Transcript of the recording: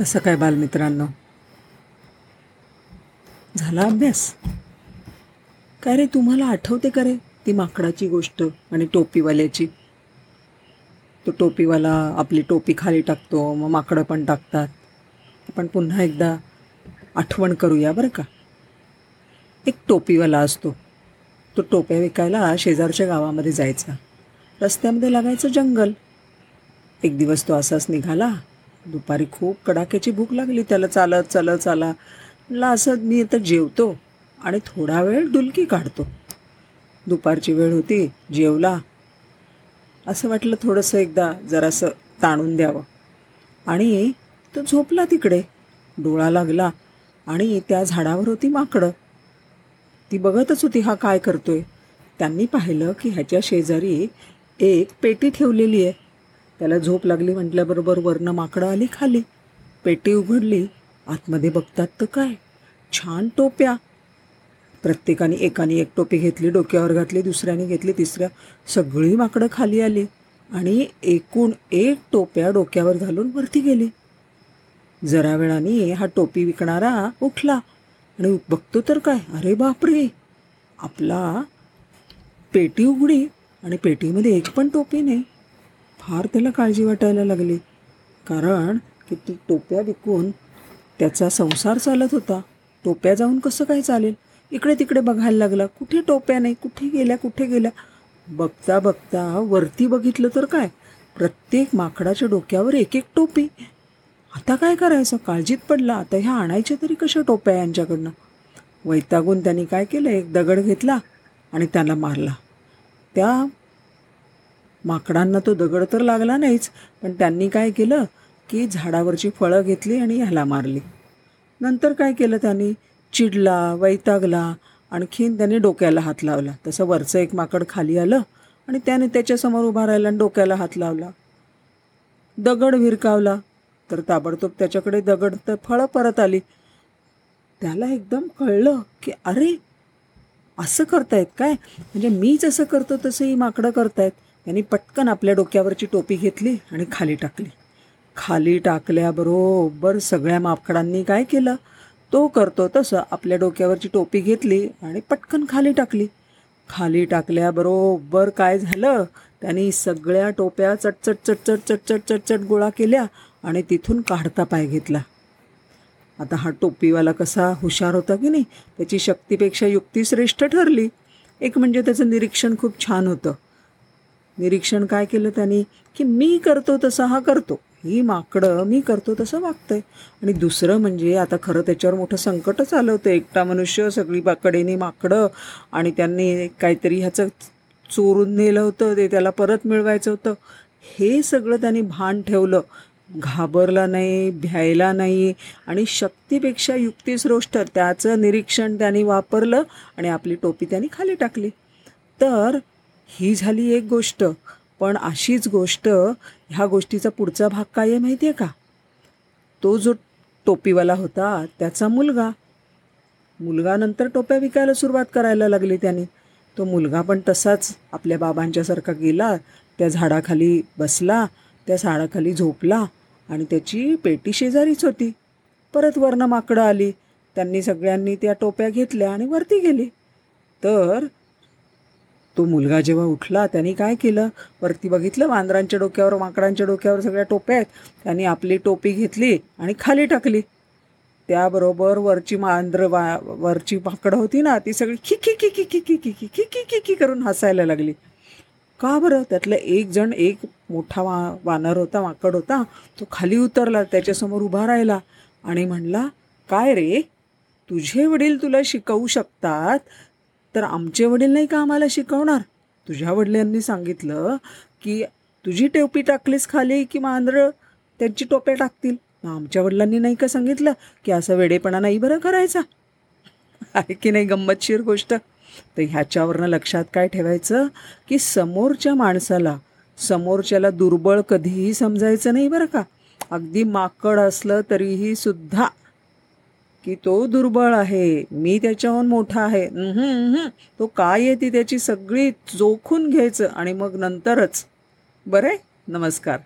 कसं काय बालमित्रांनो? झाला अभ्यास? काय रे तुम्हाला आठवते का रे ती माकडाची गोष्ट आणि टोपीवाल्याची? तो टोपीवाला आपली टोपी खाली टाकतो मग माकडं पण टाकतात. आपण पुन्हा एकदा आठवण करूया बरं का? एक टोपीवाला असतो. तो टोप्या विकायला शेजारच्या गावामध्ये जायचा. रस्त्यामध्ये लागायचं जंगल. एक दिवस तो असाच निघाला. दुपारी खूप कडाक्याची भूक लागली. त्याला चालत चालत चाला. म्हणलं असं मी आता जेवतो आणि थोडा वेळ डुलकी काढतो. दुपारची वेळ होती जेवला. असं वाटलं थोडंसं एकदा जरासं ताणून द्यावं. आणि तो झोपला तिकडे. डोळा लागला आणि त्या झाडावर होती माकडं. ती बघतच होती हा काय करतोय? त्यांनी पाहिलं की ह्याच्या शेजारी एक पेटी ठेवलेली आहे. त्याला झोप लागली म्हटल्याबरोबर वरनं माकडं आली खाली. पेटी उघडली. आतमध्ये बघतात तर काय? छान टोप्या. प्रत्येकाने एकाने एक टोपी घेतली डोक्यावर घातली दुसऱ्याने घेतली तिसऱ्या सगळी माकडं खाली आली आणि एकूण एक टोप्या डोक्यावर घालून वरती गेली. जरा वेळाने हा टोपी विकणारा उठला आणि बघतो तर काय? अरे बापरे! आपला पेटी उघडी आणि पेटीमध्ये एक पण टोपी नाही. फार त्याला काळजी वाटायला लागली. कारण की ती टोप्या विकून त्याचा संसार चालत होता. टोप्या जाऊन कसं काय चालेल? इकडे तिकडे बघायला लागला. कुठे टोप्या नाही? कुठे गेल्या? कुठे गेल्या? बघता बघता वरती बघितलं तर काय? प्रत्येक माकडाच्या डोक्यावर एक एक टोपी. आता काय करायचं? काळजीत पडला. आता ह्या आणायच्या तरी कशा टोप्या यांच्याकडनं? वैतागून त्यांनी काय केलं? एक दगड घेतला आणि त्याला मारला. त्या माकडांना तो दगड तर लागला नाहीच पण त्यांनी काय केलं की झाडावरची फळं घेतली आणि ह्याला मारली. नंतर काय केलं त्यांनी? चिडला वैतागला आणखीन त्याने डोक्याला हात लावला. तसं वरचं एक माकड खाली आलं आणि त्याने त्याच्यासमोर उभा राहिला आणि डोक्याला हात लावला. दगड विरकावला. तर ताबडतोब त्याच्याकडे दगड तर फळं परत आली. त्याला एकदम कळलं की अरे असं करतायत काय? म्हणजे मी जसं करतो तसं ही माकडं करतायत. त्यांनी पटकन आपल्या डोक्यावरची टोपी घेतली आणि खाली टाकली. खाली टाकल्याबरोबर सगळ्या माकडांनी काय केलं? तो करतो तसं आपल्या डोक्यावरची टोपी घेतली आणि पटकन खाली टाकली. खाली टाकल्याबरोबर काय झालं? त्यांनी सगळ्या टोप्या चटचट चटचट चटचट चटचट गोळा केल्या आणि तिथून काढता पाय घेतला. आता हा टोपीवाला कसा हुशार होता की नाही? त्याची शक्तीपेक्षा युक्ती श्रेष्ठ ठरली. एक म्हणजे त्याचं निरीक्षण खूप छान होतं. निरीक्षण काय केलं त्यांनी? की मी करतो तसं हा करतो. ही माकडं मी करतो तसं वागतंय. आणि दुसरं म्हणजे आता खरं त्याच्यावर मोठं संकटच आलं होतं. एकटा मनुष्य सगळी बाकडेनी माकडं आणि त्यांनी काहीतरी ह्याचं चोरून नेलं होतं. ते त्याला परत मिळवायचं होतं. हे सगळं त्यांनी भान ठेवलं. घाबरला नाही भ्यायला नाही आणि शक्तीपेक्षा युक्तिश्रेष्ठ त्याचं निरीक्षण त्यांनी वापरलं आणि आपली टोपी त्यांनी खाली टाकली. तर ही झाली एक गोष्ट. पण अशीच गोष्ट ह्या गोष्टीचा पुढचा भाग काय आहे माहिती आहे का? तो जो टोपीवाला होता त्याचा मुलगा. मुलगा नंतर टोप्या विकायला सुरुवात करायला लागली त्याने. तो मुलगा पण तसाच आपल्या बाबांच्यासारखा गेला त्या झाडाखाली बसला त्या झाडाखाली झोपला आणि त्याची पेटी शेजारीच होती. परत वरनं माकडं आली. त्यांनी सगळ्यांनी त्या टोप्या घेतल्या आणि वरती गेली. तर तो मुलगा जेव्हा उठला त्यांनी काय केलं वरती बघितलं मांजरांच्या डोक्यावर माकडांच्या डोक्यावर सगळ्या टोप्या आहेत त्यांनी आपली टोपी घेतली आणि खाली टाकली त्याबरोबर वरची मांद्र वा वरची माकडं होती ना ती सगळी खिकी खी खिकी खिकी खिकी खिकी करून हसायला लागली का बरं त्यातलं एक जण एक मोठा वा वानर होता माकड होता तो खाली उतरला त्याच्यासमोर उभा राहिला आणि म्हणला काय रे तुझे वडील तुला शिकवू शकतात तर आमचे वडील नाही का आम्हाला शिकवणार? तुझ्या वडिलांनी सांगितलं की तुझी टोपी टाकलीस खाली की मांजरं त्यांची टोप्या टाकतील. मग आमच्या वडिलांनी नाही का सांगितलं की असं वेडेपणा नाही बरं करायचा? आहे की नाही गंमतशीर गोष्ट? तर ह्याच्यावरनं लक्षात काय ठेवायचं की समोरच्या माणसाला समोरच्याला दुर्बळ कधीही समजायचं नाही बरं का. अगदी माकड असलं तरीही सुद्धा की तो दुर्बळ आहे मी त्याच्याहून मोठा आहे. तो काय आहे ती त्याची सगळी जोखून घ्यायचं आणि मग नंतरच. बरे नमस्कार.